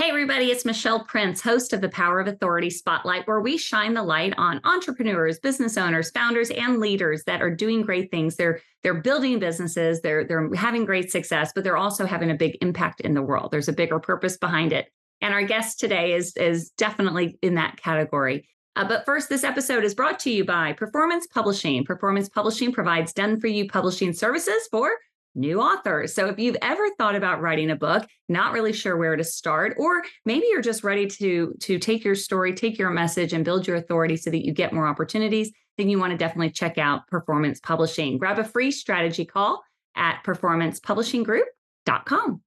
Hey, everybody, it's Michelle Prince, host of the Power of Authority Spotlight, where we shine the light on entrepreneurs, business owners, founders, and leaders that are doing great things. They're they're building businesses, they're they're having great success, but they're also having a big impact in the world. There's a bigger purpose behind it. And our guest today is is definitely in that category. Uh, but first, this episode is brought to you by Performance Publishing. Performance Publishing provides done for you publishing services for new authors. So if you've ever thought about writing a book, not really sure where to start, or maybe you're just ready to, to take your story, take your message, and build your authority so that you get more opportunities, then you want to definitely check out Performance Publishing. Grab a free strategy call at performancepublishinggroup.com.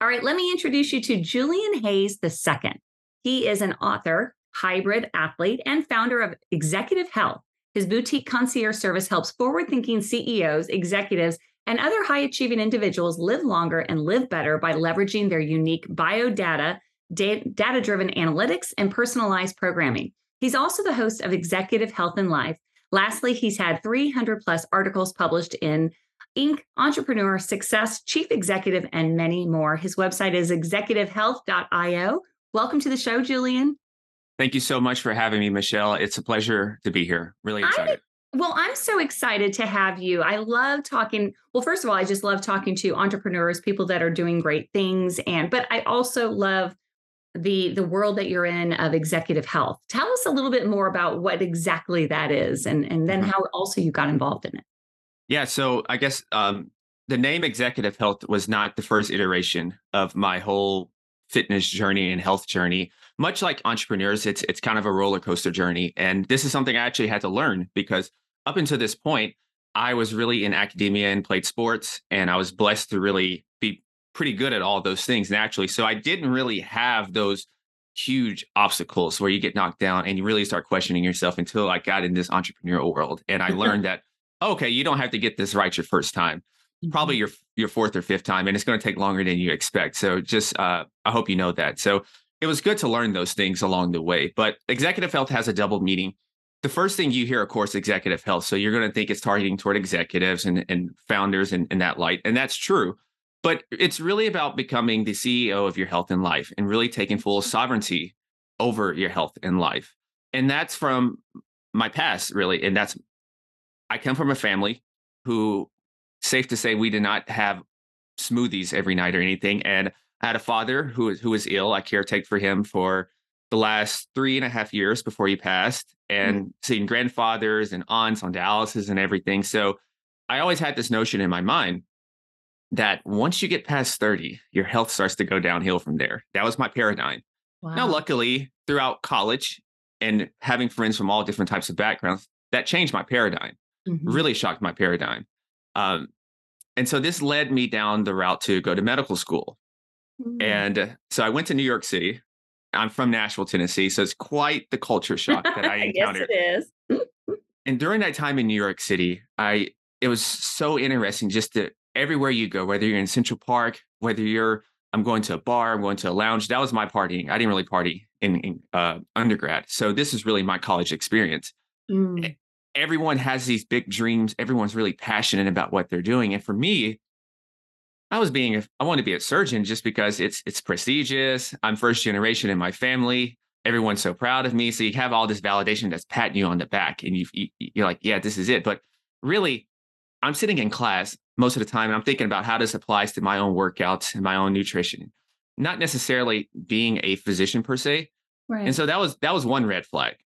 All right, let me introduce you to Julian Hayes II. He is an author, hybrid athlete, and founder of Executive Health. His boutique concierge service helps forward thinking CEOs, executives, and other high achieving individuals live longer and live better by leveraging their unique biodata, data driven analytics, and personalized programming. He's also the host of Executive Health and Life. Lastly, he's had 300 plus articles published in Inc., Entrepreneur, Success, Chief Executive, and many more. His website is executivehealth.io. Welcome to the show, Julian. Thank you so much for having me, Michelle. It's a pleasure to be here. Really excited. Well, I'm so excited to have you. I love talking. Well, first of all, I just love talking to entrepreneurs, people that are doing great things, and but I also love the the world that you're in of executive health. Tell us a little bit more about what exactly that is, and and then mm-hmm. how also you got involved in it. Yeah, so I guess um, the name executive health was not the first iteration of my whole fitness journey and health journey much like entrepreneurs, it's it's kind of a roller coaster journey. And this is something I actually had to learn because up until this point, I was really in academia and played sports, and I was blessed to really be pretty good at all those things naturally. So I didn't really have those huge obstacles where you get knocked down and you really start questioning yourself until I got in this entrepreneurial world. And I learned that, okay, you don't have to get this right your first time. Probably mm-hmm. your your fourth or fifth time, and it's going to take longer than you expect. So just uh, I hope you know that. So it was good to learn those things along the way. But executive health has a double meaning. The first thing you hear, of course, executive health. So you're going to think it's targeting toward executives and, and founders in, in that light. And that's true. But it's really about becoming the CEO of your health and life and really taking full sovereignty over your health and life. And that's from my past, really. And that's, I come from a family who, safe to say, we did not have smoothies every night or anything. And I had a father who was who was ill. I caretake for him for the last three and a half years before he passed, and mm. seeing grandfathers and aunts on dialysis and everything. So I always had this notion in my mind that once you get past 30, your health starts to go downhill from there. That was my paradigm. Wow. Now, luckily, throughout college and having friends from all different types of backgrounds, that changed my paradigm, mm-hmm. really shocked my paradigm. Um, and so this led me down the route to go to medical school. Mm-hmm. And so I went to New York City. I'm from Nashville, Tennessee. So it's quite the culture shock that I encountered. yes, it is. and during that time in New York City, I it was so interesting just to everywhere you go, whether you're in Central Park, whether you're I'm going to a bar, I'm going to a lounge. That was my partying. I didn't really party in, in uh, undergrad. So this is really my college experience. Mm. Everyone has these big dreams. Everyone's really passionate about what they're doing. And for me, I was being I want to be a surgeon just because it's it's prestigious. I'm first generation in my family. Everyone's so proud of me. So you have all this validation that's patting you on the back, and you you're like, yeah, this is it. But really, I'm sitting in class most of the time, and I'm thinking about how this applies to my own workouts and my own nutrition, not necessarily being a physician per se. Right. And so that was that was one red flag.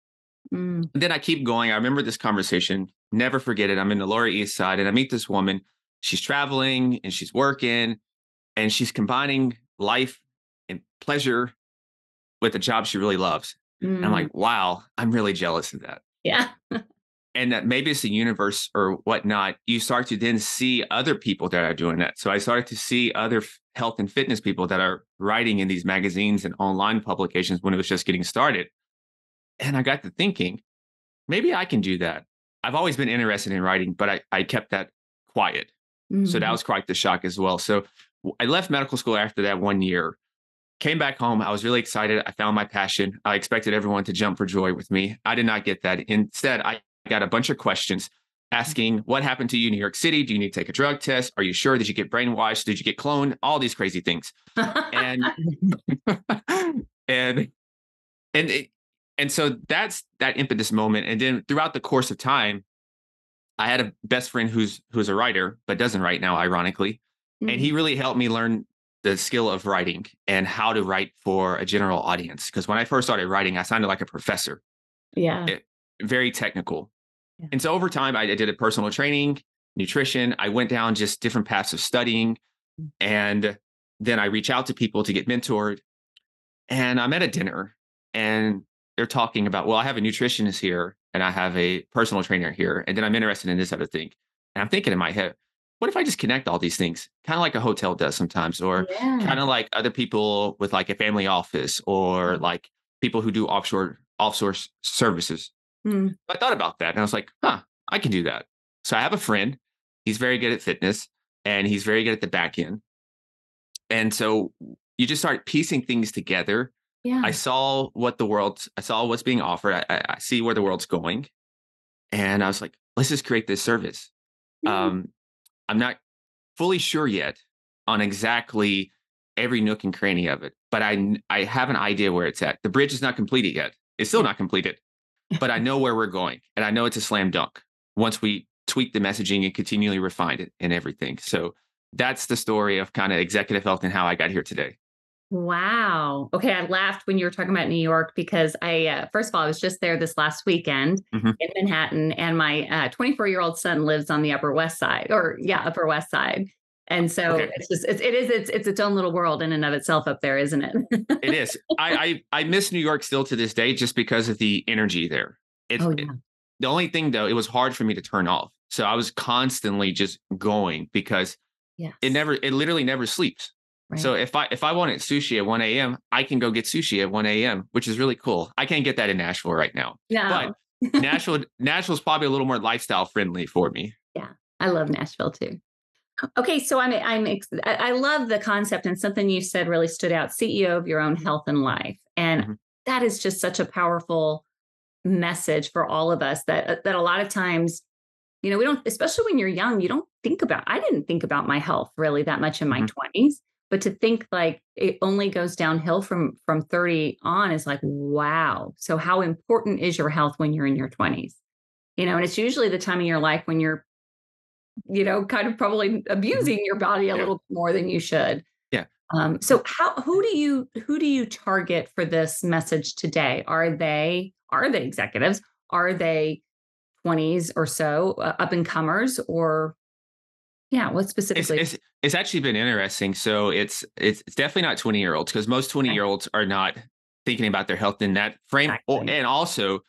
Mm. Then I keep going. I remember this conversation. Never forget it. I'm in the Lower East Side, and I meet this woman she's traveling and she's working and she's combining life and pleasure with a job she really loves. Mm. I'm like, wow, I'm really jealous of that. Yeah. and that maybe it's the universe or whatnot, you start to then see other people that are doing that. So I started to see other health and fitness people that are writing in these magazines and online publications when it was just getting started. And I got to thinking, maybe I can do that. I've always been interested in writing, but I, I kept that quiet. Mm-hmm. So that mm-hmm. was quite the shock as well. So I left medical school after that one year, came back home. I was really excited. I found my passion. I expected everyone to jump for joy with me. I did not get that. Instead, I got a bunch of questions asking what happened to you in New York City? Do you need to take a drug test? Are you sure? Did you get brainwashed? Did you get cloned? All these crazy things. and and and it, and so that's that impetus moment. And then throughout the course of time, I had a best friend who's who's a writer, but doesn't write now, ironically. Mm-hmm. And he mm. really helped me learn the skill of writing and how to write for a general audience. Because when I first started writing, I sounded like a professor. Yeah. It, very technical. Yeah. And so over time, I, I did a personal training, nutrition. I went down just different paths of studying. Mm. And then I reach out to people to get mentored. And I'm at a dinner and they're talking about, well, I have a nutritionist here and I have a personal trainer here. And then I'm interested in this other thing. And I'm thinking in my head, what if I just connect all these things, kind of like a hotel does sometimes, or yeah. kind of like other people with like a family office or like people who do offshore offshore services. Mm. I thought about that and I was like, huh, I can do that. So I have a friend. He's very good at fitness and he's very good at the back end. And so you just start piecing things together yeah. I saw what the world, I saw what's being offered. I, I, see where the world's going. And I was like, let's just create this service. Mm-hmm. Um, I'm not fully sure yet on exactly every nook and cranny of it, but I, I have an idea where it's at. The bridge is not completed yet. It's still not completed, but I know where we're going. And I know it's a slam dunk once we tweak the messaging and continually refine it and everything. So that's the story of kind of executive health and how I got here today. Wow. Okay. I laughed when you were talking about New York because I, uh, first of all, I was just there this last weekend mm-hmm. in Manhattan, and my 24 uh, year old son lives on the Upper West Side, or yeah, Upper West Side. And so okay. it's just it's, it is it's it's its own little world in and of itself up there, isn't it? it is. I, I I miss New York still to this day just because of the energy there. It's oh, yeah. the only thing though, it was hard for me to turn off. So I was constantly just going because yes. it never it literally never sleeps. So if I if I wanted sushi at 1 a.m., I can go get sushi at 1 a.m., which is really cool. I can't get that in Nashville right now. No. But Nashville Nashville's probably a little more lifestyle friendly for me. Yeah. I love Nashville too. Okay, so I'm I'm I love the concept and something you said really stood out. CEO of your own health and life, and mm-hmm. that is just such a powerful message for all of us. That that a lot of times, you know, we don't, especially when you're young, you don't think about. I didn't think about my health really that much in my mm-hmm. 20s but to think like it only goes downhill from from 30 on is like wow. So how important is your health when you're in your 20s you know and it's usually the time of your life when you're you know kind of probably mm-hmm. abusing your body a yeah. little more than you should. Yeah. Um so how who do you who do you target for this message today? Are they are they executives? Are they 20s or so uh, up and comers or yeah, what specifically? It's, it's, it's, actually been interesting. So it's it's, it's definitely not 20 year olds because most 20 year olds are not thinking about their health in that frame. Exactly. And also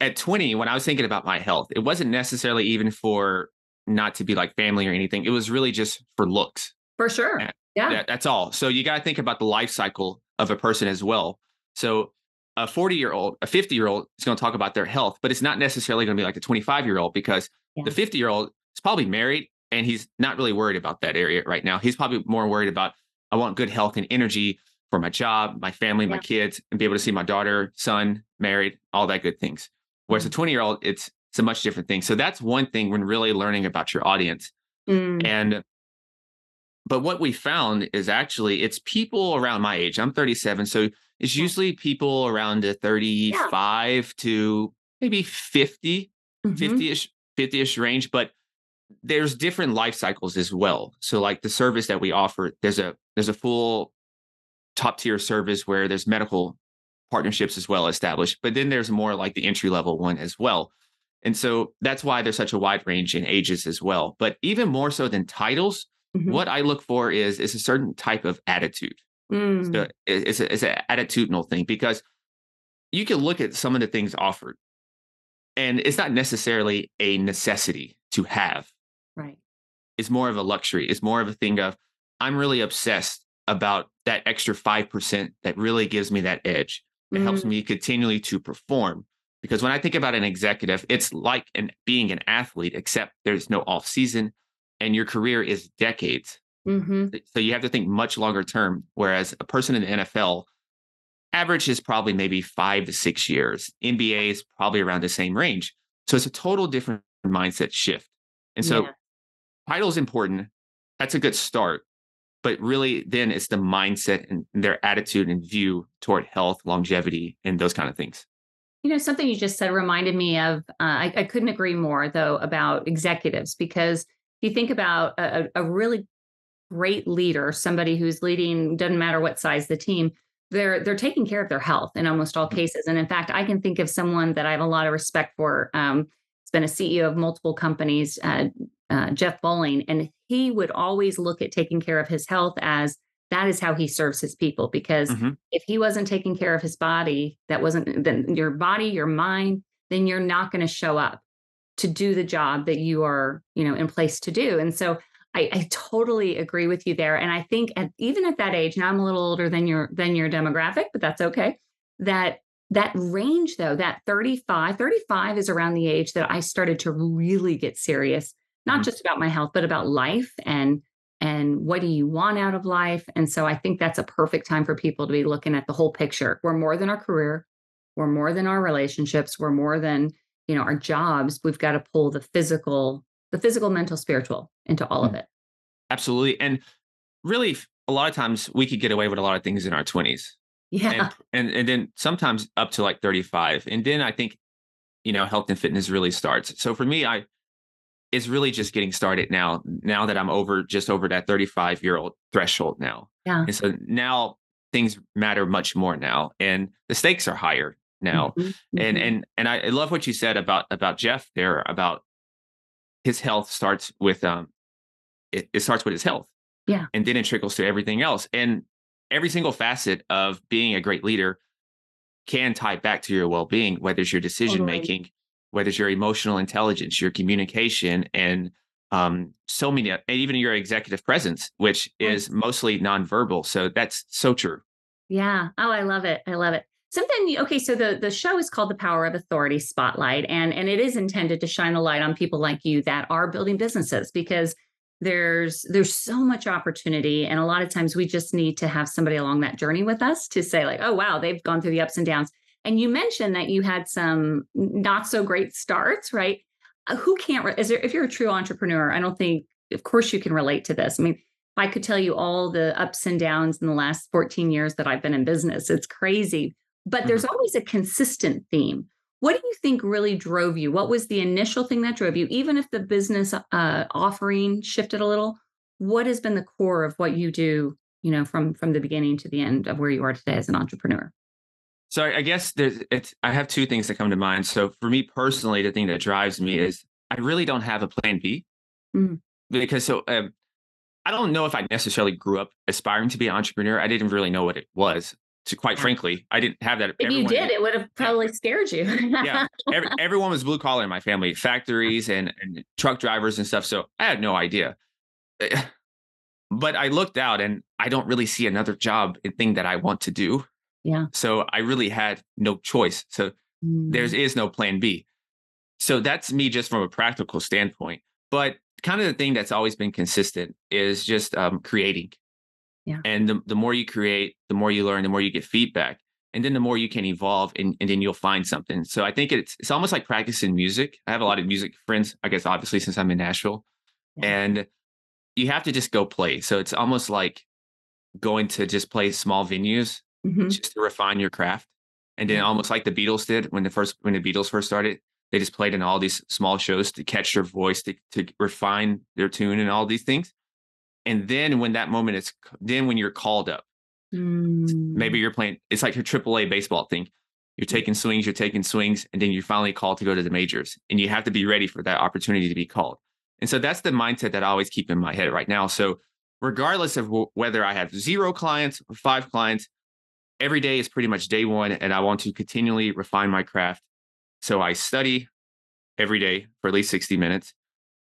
at 20, when I was thinking about my health, it wasn't necessarily even for not to be like family or anything. It was really just for looks. For sure. yeah. That, that's all. So you got to think about the life cycle of a person as well. So a 40 year old, a 50 year old is going to talk about their health, but it's not necessarily going to be like a 25 year old because yeah. the 50 year old is probably married and he's not really worried about that area right now. He's probably more worried about I want good health and energy for my job, my family, yeah. my kids, and be able to see my daughter, son, married, all that good things. Whereas a 20 year old, it's it's a much different thing. So that's one thing when really learning about your audience. Mm. And but what we found is actually it's people around my age. I'm 37, so it's usually people around the 35 yeah. to maybe 50, mm-hmm. 50ish, 50ish range. But there's different life cycles as well. So like the service that we offer, there's a there's a full top tier service where there's medical partnerships as well established, but then there's more like the entry level one as well. And so that's why there's such a wide range in ages as well. But even more so than titles, mm-hmm. what I look for is is a certain type of attitude. Mm. So it's a, it's an attitudinal thing because you can look at some of the things offered and it's not necessarily a necessity to have. Right. It's more of a luxury. It's more of a thing of I'm really obsessed about that extra 5% that really gives me that edge. It mm. helps me continually to perform. Because when I think about an executive, it's like an, being an athlete, except there's no off season and your career is decades. Mm-hmm. So you have to think much longer term. Whereas a person in the NFL, average is probably maybe five to six years. NBA is probably around the same range. So it's a total different mindset shift. And so yeah. Title is important. That's a good start. But really, then it's the mindset and their attitude and view toward health, longevity, and those kind of things. You know, something you just said reminded me of, uh, I, I, couldn't agree more, though, about executives, because if you think about a, a really great leader, somebody who's leading, doesn't matter what size the team, they're they're taking care of their health in almost all mm-hmm. cases. And in fact, I can think of someone that I have a lot of respect for. Um, it's been a CEO of multiple companies, uh, uh, Jeff Bowling, and he would always look at taking care of his health as that is how he serves his people. Because mm-hmm. if he wasn't taking care of his body, that wasn't then your body, your mind, then you're not going to show up to do the job that you are, you know, in place to do. And so I, I, totally agree with you there. And I think at, even at that age, now I'm a little older than your than your demographic, but that's okay. That that range though, that 35, 35 is around the age that I started to really get serious, not mm-hmm. just about my health, but about life and and what do you want out of life? And so I think that's a perfect time for people to be looking at the whole picture. We're more than our career, we're more than our relationships, we're more than, you know, our jobs. We've got to pull the physical the physical, mental, spiritual into all of mm. it. Absolutely. And really, a lot of times we could get away with a lot of things in our 20s. Yeah. And, and, and then sometimes up to like 35. And then I think, you know, health and fitness really starts. So for me, I, it's really just getting started now, now that I'm over just over that 35 year old threshold now. Yeah. And so now things matter much more now and the stakes are higher now. Mm-hmm. And, mm-hmm. and, and I love what you said about, about Jeff there about his health starts with um it, it starts with his health. Yeah. And then it trickles to everything else. And every single facet of being a great leader can tie back to your well-being, whether it's your decision making. Whether it's your emotional intelligence, your communication, and um, so many, and even your executive presence, which is mostly nonverbal. So that's so true. Yeah. Oh, I love it. I love it something okay so the the show is called the power of authority spotlight and and it is intended to shine a light on people like you that are building businesses because there's there's so much opportunity and a lot of times we just need to have somebody along that journey with us to say like oh wow they've gone through the ups and downs and you mentioned that you had some not so great starts right uh, who can't is there if you're a true entrepreneur i don't think of course you can relate to this i mean I could tell you all the ups and downs in the last 14 years that I've been in business. It's crazy but there's mm-hmm. always a consistent theme. What do you think really drove you? What was the initial thing that drove you? Even if the business uh, offering shifted a little, what has been the core of what you do? You know, from from the beginning to the end of where you are today as an entrepreneur. So I guess there's it's I have two things that come to mind. So for me personally, the thing that drives me is I really don't have a plan B mm-hmm. because so um, I don't know if I necessarily grew up aspiring to be an entrepreneur. I didn't really know what it was to quite frankly, I didn't have that. If everyone, you did, it would have probably yeah. scared you. yeah. Every, everyone was blue collar in my family, factories and, and truck drivers and stuff. So I had no idea. But I looked out and I don't really see another job and thing that I want to do. Yeah. So I really had no choice. So mm. there is no plan B. So that's me just from a practical standpoint. But kind of the thing that's always been consistent is just um, creating yeah. And the, the more you create, the more you learn, the more you get feedback. And then the more you can evolve and, and then you'll find something. So I think it's it's almost like practicing music. I have a lot of music friends, I guess obviously since I'm in Nashville. Yeah. And you have to just go play. So it's almost like going to just play small venues mm-hmm. just to refine your craft. And then almost like the Beatles did when the first when the Beatles first started, they just played in all these small shows to catch their voice, to, to refine their tune and all these things and then when that moment is then when you're called up mm. maybe you're playing it's like your AAA baseball thing you're taking swings you're taking swings and then you're finally called to go to the majors and you have to be ready for that opportunity to be called and so that's the mindset that i always keep in my head right now so regardless of w- whether i have zero clients or five clients every day is pretty much day one and i want to continually refine my craft so i study every day for at least 60 minutes.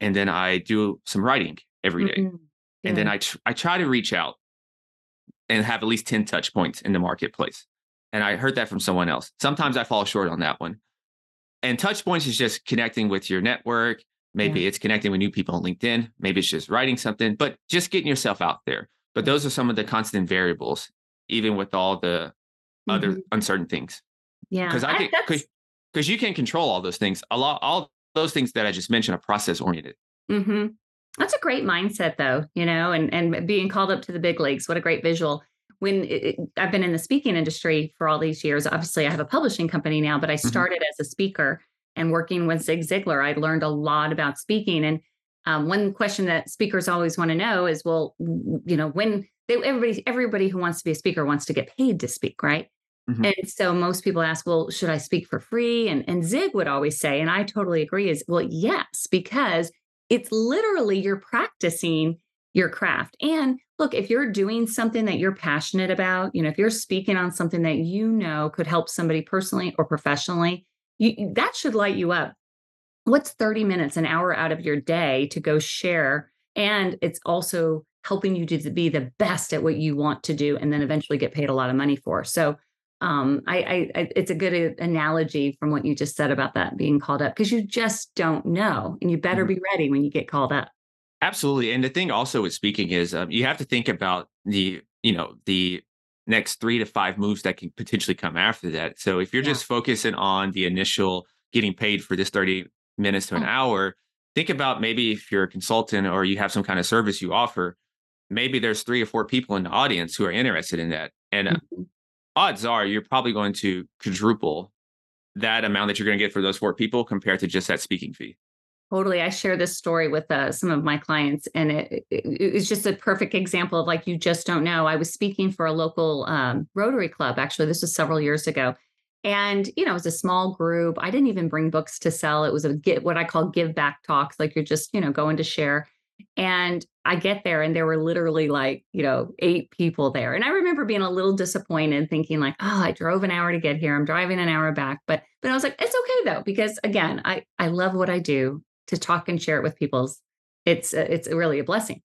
And then I do some writing every day. Mhm. And then I, tr- I try to reach out and have at least 10 touch points in the marketplace. And I heard that from someone else. Sometimes I fall short on that one. And touch points is just connecting with your network. Maybe it's connecting with new people on LinkedIn. Maybe it's just writing something, but just getting yourself out there. But those are some of the constant variables, even with all the other Mhm. uncertain things. Yeah. Because I, think because you can control all those things. A lot, all those things that I just mentioned are process oriented. hmm That's a great mindset, though, you know, and and being called up to the big leagues. What a great visual. When it, I've been in the speaking industry for all these years, obviously I have a publishing company now, but I started as a speaker and working with Zig Ziglar. I learned a lot about speaking. And um, one question that speakers always want to know is, well, you know, when they, everybody everybody who wants to be a speaker wants to get paid to speak, right? Mhm. And so most people ask, well, should I speak for free? And and Zig would always say, and I totally agree, is well, yes, because it's literally you're practicing your craft. And look, if you're doing something that you're passionate about, you know, if you're speaking on something that you know could help somebody personally or professionally, you, that should light you up. What's 30 minutes, an hour out of your day to go share? And it's also helping you to be the best at what you want to do and then eventually get paid a lot of money for. So um, I, I, I, it's a good uh, analogy from what you just said about that being called up because you just don't know, and you better Mhm. be ready when you get called up. Absolutely. And the thing also with speaking is um, you have to think about the, you know, the next three to five moves that can potentially come after that. So if you're Yeah. just focusing on the initial getting paid for this 30 minutes to an Oh. hour, think about maybe if you're a consultant or you have some kind of service you offer, maybe there's three or four people in the audience who are interested in that. And Mhm. odds are you're probably going to quadruple that amount that you're going to get for those four people compared to just that speaking fee. Totally. I share this story with uh, some of my clients, and it, it, it's just a perfect example of like, you just don't know. I was speaking for a local um, Rotary Club. Actually, this was several years ago. And, you know, it was a small group. I didn't even bring books to sell. It was a get what I call give back talks, like you're just, you know, going to share. And I get there and there were literally like, you know, eight people there. And I remember being a little disappointed thinking like, oh, I drove an hour to get here. I'm driving an hour back. But but I was like, it's okay though, because again, I I love what I do to talk and share it with people. It's uh, it's really a blessing.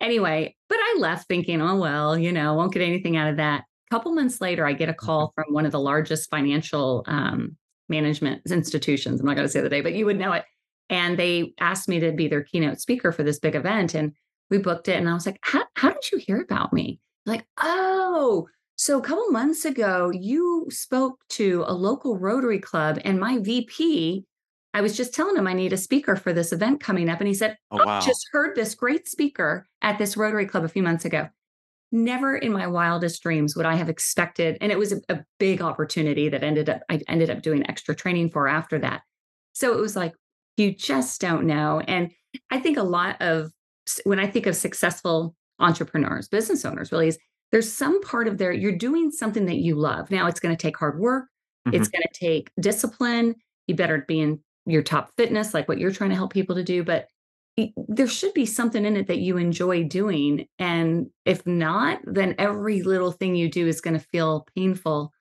Anyway, but I left thinking, oh well, you know, won't get anything out of that. A couple months later, I get a call from one of the largest financial um, management institutions. I'm not going to say the day, but you would know it. And they asked me to be their keynote speaker for this big event, and we booked it. And I was like, how, how did you hear about me? Like, oh, so a couple months ago, you spoke to a local Rotary Club, and my VP, I was just telling him I need a speaker for this event coming up. And he said, Oh, I just heard this great speaker at this Rotary Club a few months ago. Never in my wildest dreams would I have expected. And it was a, a big opportunity that ended up, I ended up doing extra training for after that. So it was like, you just don't know. And I think a lot of, when I think of successful entrepreneurs, business owners, really is there's some part of their, you're doing something that you love. Now it's going to take hard work. It's going to take discipline. You better be in your top fitness, like what you're trying to help people to do. But there should be something in it that you enjoy doing. And if not, then every little thing you do is going to feel painful.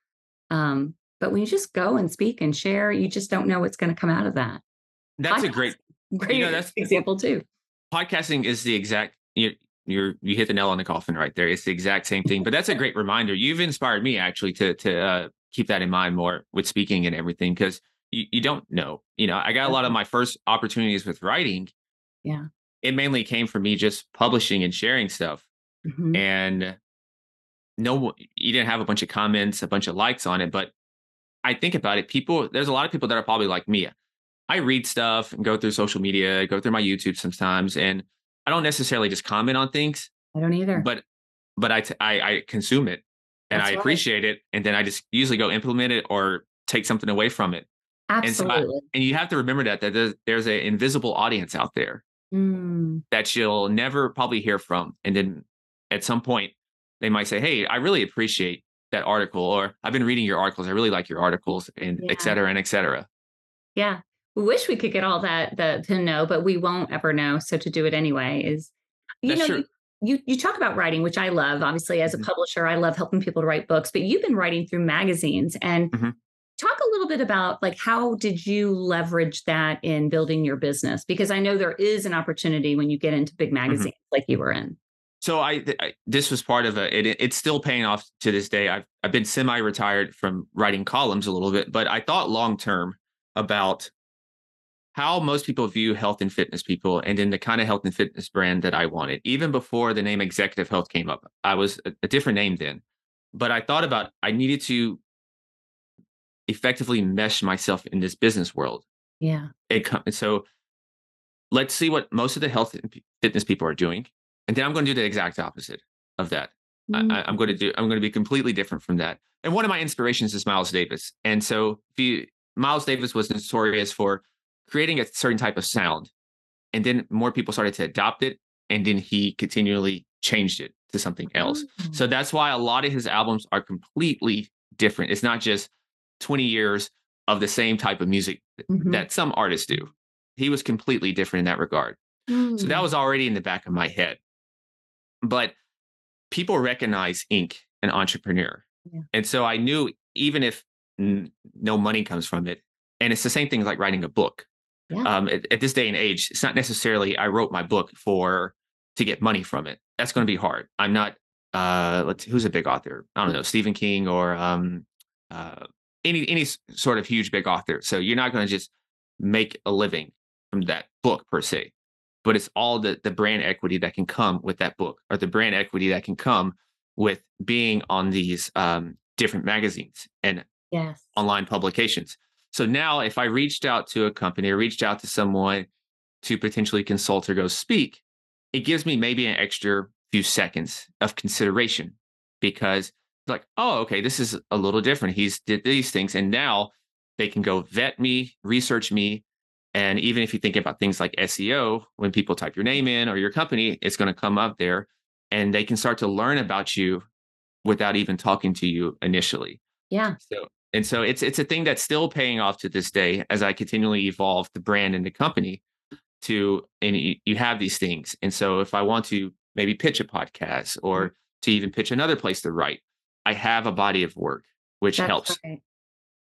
Um, but when you just go and speak and share, you just don't know what's going to come out of that. That's a great, great you know, that's- example too. podcasting is the exact you you're you hit the nail on the coffin right there. It's the exact same thing. But that's a great reminder. You've inspired me actually to to uh, keep that in mind more with speaking and everything because you, you don't know. You know, I got a lot of my first opportunities with writing. Yeah. It mainly came from me just publishing and sharing stuff. Mhm. And no you didn't have a bunch of comments, a bunch of likes on it, but I think about it, people there's a lot of people that are probably like me. I read stuff and go through social media, go through my YouTube sometimes, and I don't necessarily just comment on things, I don't either. but but I t- I, I consume it and That's I right. appreciate it, and then I just usually go implement it or take something away from it. and so I- Absolutely. And you have to remember that that there's, there's an invisible audience out there Mm, that you'll never probably hear from, and then at some point they might say, "Hey, I really appreciate that article," or "I've been reading your articles. I really like your articles," and Yeah. et cetera and et cetera. yeah. We wish we could get all that the, to know, but we won't ever know. So to do it anyway is, you That's know, you, you you talk about writing, which I love. Obviously, as a Mhm. publisher, I love helping people to write books. But you've been writing through magazines, and Mhm. talk a little bit about like how did you leverage that in building your business because i know there is an opportunity when you get into big mm-hmm. magazines mm-hmm. like you were in so I, I, this was part of a it, it's still paying off to this day i've, I've been semi-retired from writing columns a little bit but i thought long term about how most people view health and fitness people and in the kind of health and fitness brand that i wanted even before the name executive health came up i was a, a different name then but i thought about i needed to effectively mesh myself in this business world. Yeah. It so let's see what most of the health and fitness people are doing, and then I'm going to do the exact opposite of that. Mm-hmm. I, am going to do. I'm going to be completely different from that. And one of my inspirations is Miles Davis, and so if you, Miles Davis was notorious for creating a certain type of sound, and then more people started to adopt it, and then he continually changed it to something else. Mm-hmm. So that's why a lot of his albums are completely different. It's not just 20 years of the same type of music mm-hmm. that some artists do. He was completely different in that regard. Mm. So that mm. was already in the back of my head. But people recognize Inc., an entrepreneur. Yeah. And so I knew even if n- no money comes from it, and it's the same thing as like writing a book. Yeah. Um, at, at, this day and age, it's not necessarily I wrote my book for to get money from it. That's going to be hard. I'm not. Uh, let's who's a big author? I don't know, Stephen King or um, uh, any any sort of huge big author. So you're not going to just make a living from that book per se, but it's all the the brand equity that can come with that book, or the brand equity that can come with being on these um, different magazines and yes. online publications. So now, if I reached out to a company or reached out to someone to potentially consult or go speak, it gives me maybe an extra few seconds of consideration because like, oh, okay, this is a little different. He's did these things, and now they can go vet me, research me, and even if you think about things like SEO, when people type your name in or your company, it's going to come up there, and they can start to learn about you without even talking to you initially. Yeah. So and so it's it's a thing that's still paying off to this day as I continually evolve the brand and the company to and you, you have these things. And so if I want to maybe pitch a podcast or mm-hmm. to even pitch another place to write, I have a body of work, which That's helps. Right.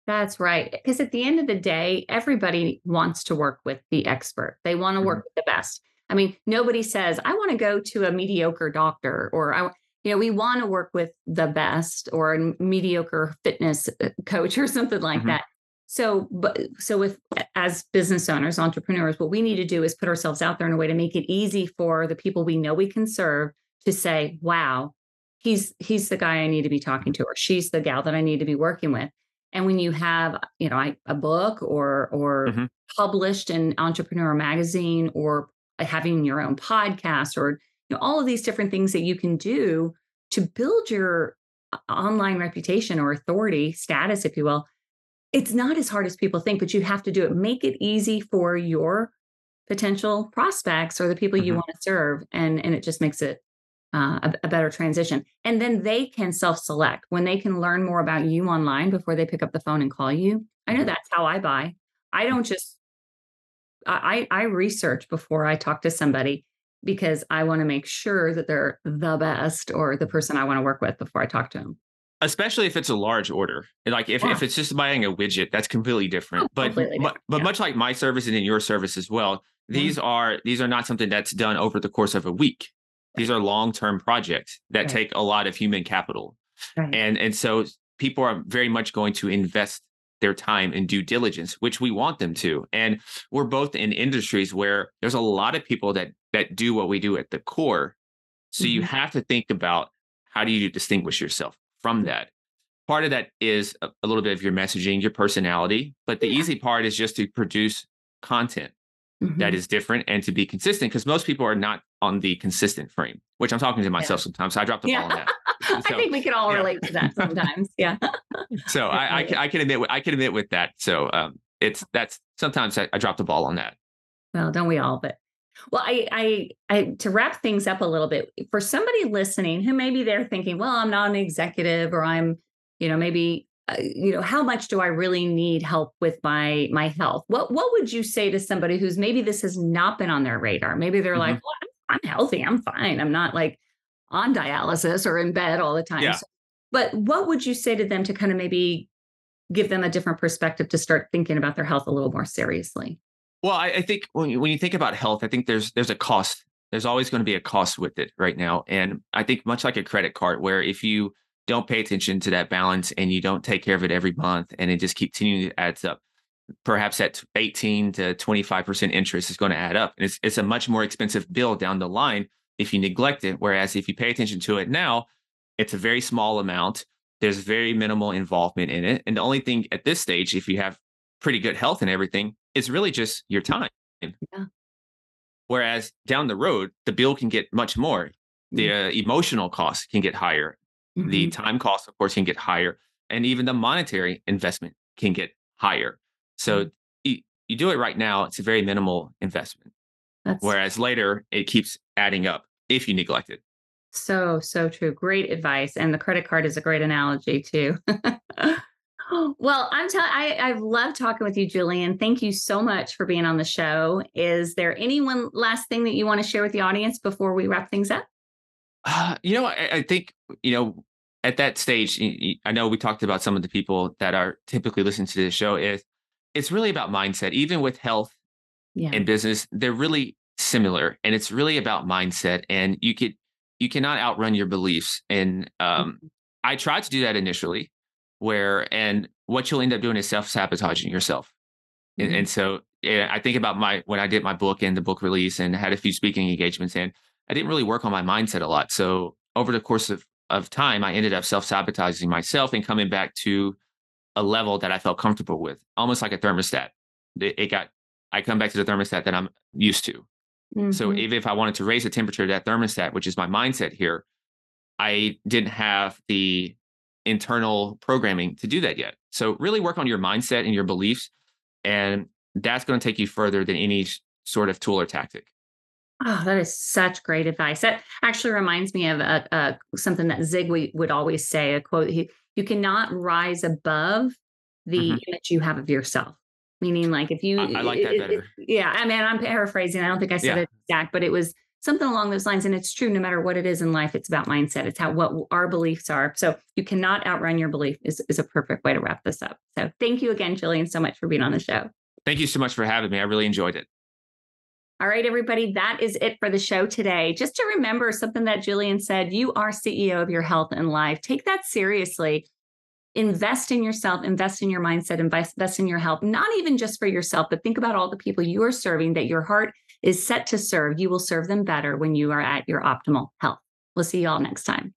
That's right. Because at the end of the day, everybody wants to work with the expert. They want to work mm-hmm. with the best. I mean, nobody says, I want to go to a mediocre doctor or I, you know, we want to work with the best or a mediocre fitness uh, coach or something like mm-hmm. that. So, but so with as business owners, entrepreneurs, what we need to do is put ourselves out there in a way to make it easy for the people we know we can serve to say, wow, he's he's the guy I need to be talking to, or she's the gal that I need to be working with. And when you have, you know, a book or or mm-hmm. published in Entrepreneur Magazine, or having your own podcast, or you know, all of these different things that you can do to build your uh, online reputation or authority status, if you will, it's not as hard as people think, but you have to do it. Make it easy for your potential prospects or the people mm-hmm. you want to serve, and and it just makes it uh, a, a, better transition. And then they can self select when they can learn more about you online before they pick up the phone and call you. I know mm-hmm. that's how I buy. I don't just, I, I research before I talk to somebody because I want to make sure that they're the best or the person I want to work with before I talk to them. Especially if it's a large order, like if, yeah. if it's just buying a widget, that's completely different. Oh, but completely different. but yeah. much like my service and in your service as well, these mm-hmm. are these are not something that's done over the course of a week these are long-term projects that right. take a lot of human capital. Right. And and so people are very much going to invest their time in due diligence, which we want them to. And we're both in industries where there's a lot of people that that do what we do at the core. So mm-hmm. you have to think about how do you distinguish yourself from that. Part of that is a, a little bit of your messaging, your personality, but the yeah. easy part is just to produce content mm-hmm. that is different and to be consistent because most people are not on the consistent frame, which I'm talking to myself yeah. sometimes. So I drop the yeah. ball on that. So, I think we can all relate to that sometimes. Yeah. so I, I, I, can admit I can admit with that. So um, it's that's sometimes I, I drop the ball on that. Well, don't we all? But well, I, I, I, to wrap things up a little bit for somebody listening who maybe they're thinking, well, I'm not an executive, or I'm, you know, maybe uh, you know how much do i really need help with my my health what what would you say to somebody who's maybe this has not been on their radar maybe they're mm-hmm. like well, I'm, I'm, healthy i'm fine i'm not like on dialysis or in bed all the time yeah. So, but what would you say to them to kind of maybe give them a different perspective to start thinking about their health a little more seriously? Well, I, I think when you, when you think about health, I think there's there's a cost. There's always going to be a cost with it right now, and I think much like a credit card, where if you don't pay attention to that balance and you don't take care of it every month, and it just continues to adds up, perhaps at 18 to 25 percent interest is going to add up, and it's it's a much more expensive bill down the line if you neglect it. Whereas if you pay attention to it now, it's a very small amount. There's very minimal involvement in it, and the only thing at this stage, if you have pretty good health and everything, is really just your time. Yeah. Whereas down the road, the bill can get much more. The uh, emotional cost can get higher. Mm-hmm. The time cost, of course, can get higher. And even the monetary investment can get higher. So Mm. you, you do it right now, it's a very minimal investment. That's Whereas later, it keeps adding up if you neglect it. so, so true. Great advice. And the credit card is a great analogy too. well, I'm telling I I've loved talking with you, Julian. Thank you so much for being on the show. Is there any one last thing that you want to share with the audience before we wrap things up? Uh, you know, I, I think, you know, at that stage, I know we talked about some of the people that are typically listening to this show is it's really about mindset. Even with health Yeah. and business, they're really similar and it's really about mindset and you could you cannot outrun your beliefs. And um Mhm. I tried to do that initially where and what you'll end up doing is self-sabotaging yourself. And, Mhm. and so yeah, I think about my when I did my book and the book release and had a few speaking engagements and I didn't really work on my mindset a lot. So over the course of of time, I ended up self-sabotaging myself and coming back to a level that I felt comfortable with, almost like a thermostat. It, it got I come back to the thermostat that I'm used to. So Mhm. even if I wanted to raise the temperature of that thermostat, which is my mindset here, I didn't have the internal programming to do that yet. So really work on your mindset and your beliefs, and that's going to take you further than any sort of tool or tactic. Oh, that is such great advice. That actually reminds me of a, a, something that Zig would always say a quote. He, you cannot rise above the Mhm. image you have of yourself. Meaning, like if you, I- I like that it- it- better. yeah, I mean, I'm paraphrasing. I don't think I said Yeah. it exact, but it was something along those lines. And it's true. No matter what it is in life, it's about mindset. It's how what our beliefs are. So you cannot outrun your belief. Is is a perfect way to wrap this up. So thank you again, Julian, so much for being on the show. Thank you so much for having me. I really enjoyed it. All right, everybody, that is it for the show today. Just to remember something that Julian said you are CEO of your health and life. Take that seriously. Invest in yourself, invest in your mindset, invest, invest in your health, not even just for yourself, but think about all the people you are serving that your heart is set to serve. You will serve them better when you are at your optimal health. We'll see you all next time.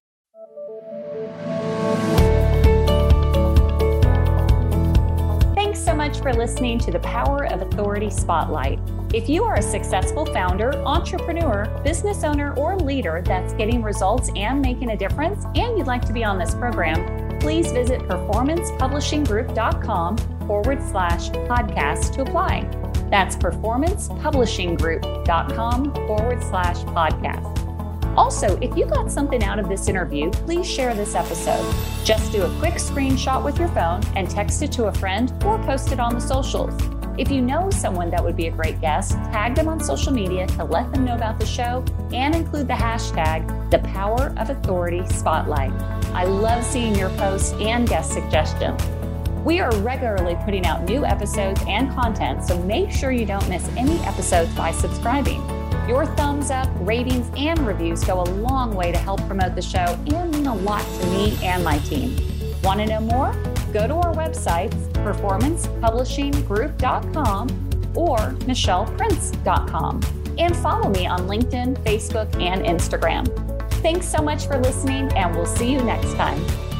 Thanks so much for listening to the Power of Authority Spotlight. If you are a successful founder, entrepreneur, business owner, or leader that's getting results and making a difference, and you'd like to be on this program, please visit performancepublishinggroup.com forward slash podcast to apply. That's performancepublishinggroup.com forward slash podcast. Also, if you got something out of this interview, please share this episode. Just do a quick screenshot with your phone and text it to a friend or post it on the socials. If you know someone that would be a great guest, tag them on social media to let them know about the show and include the hashtag the power of authority spotlight. I love seeing your posts and guest suggestions. We are regularly putting out new episodes and content, so make sure you don't miss any episodes by subscribing. Your thumbs up, ratings, and reviews go a long way to help promote the show and mean a lot to me and my team. Want to know more? Go to our websites, performancepublishinggroup.com or michelleprince.com, and follow me on LinkedIn, Facebook, and Instagram. Thanks so much for listening, and we'll see you next time.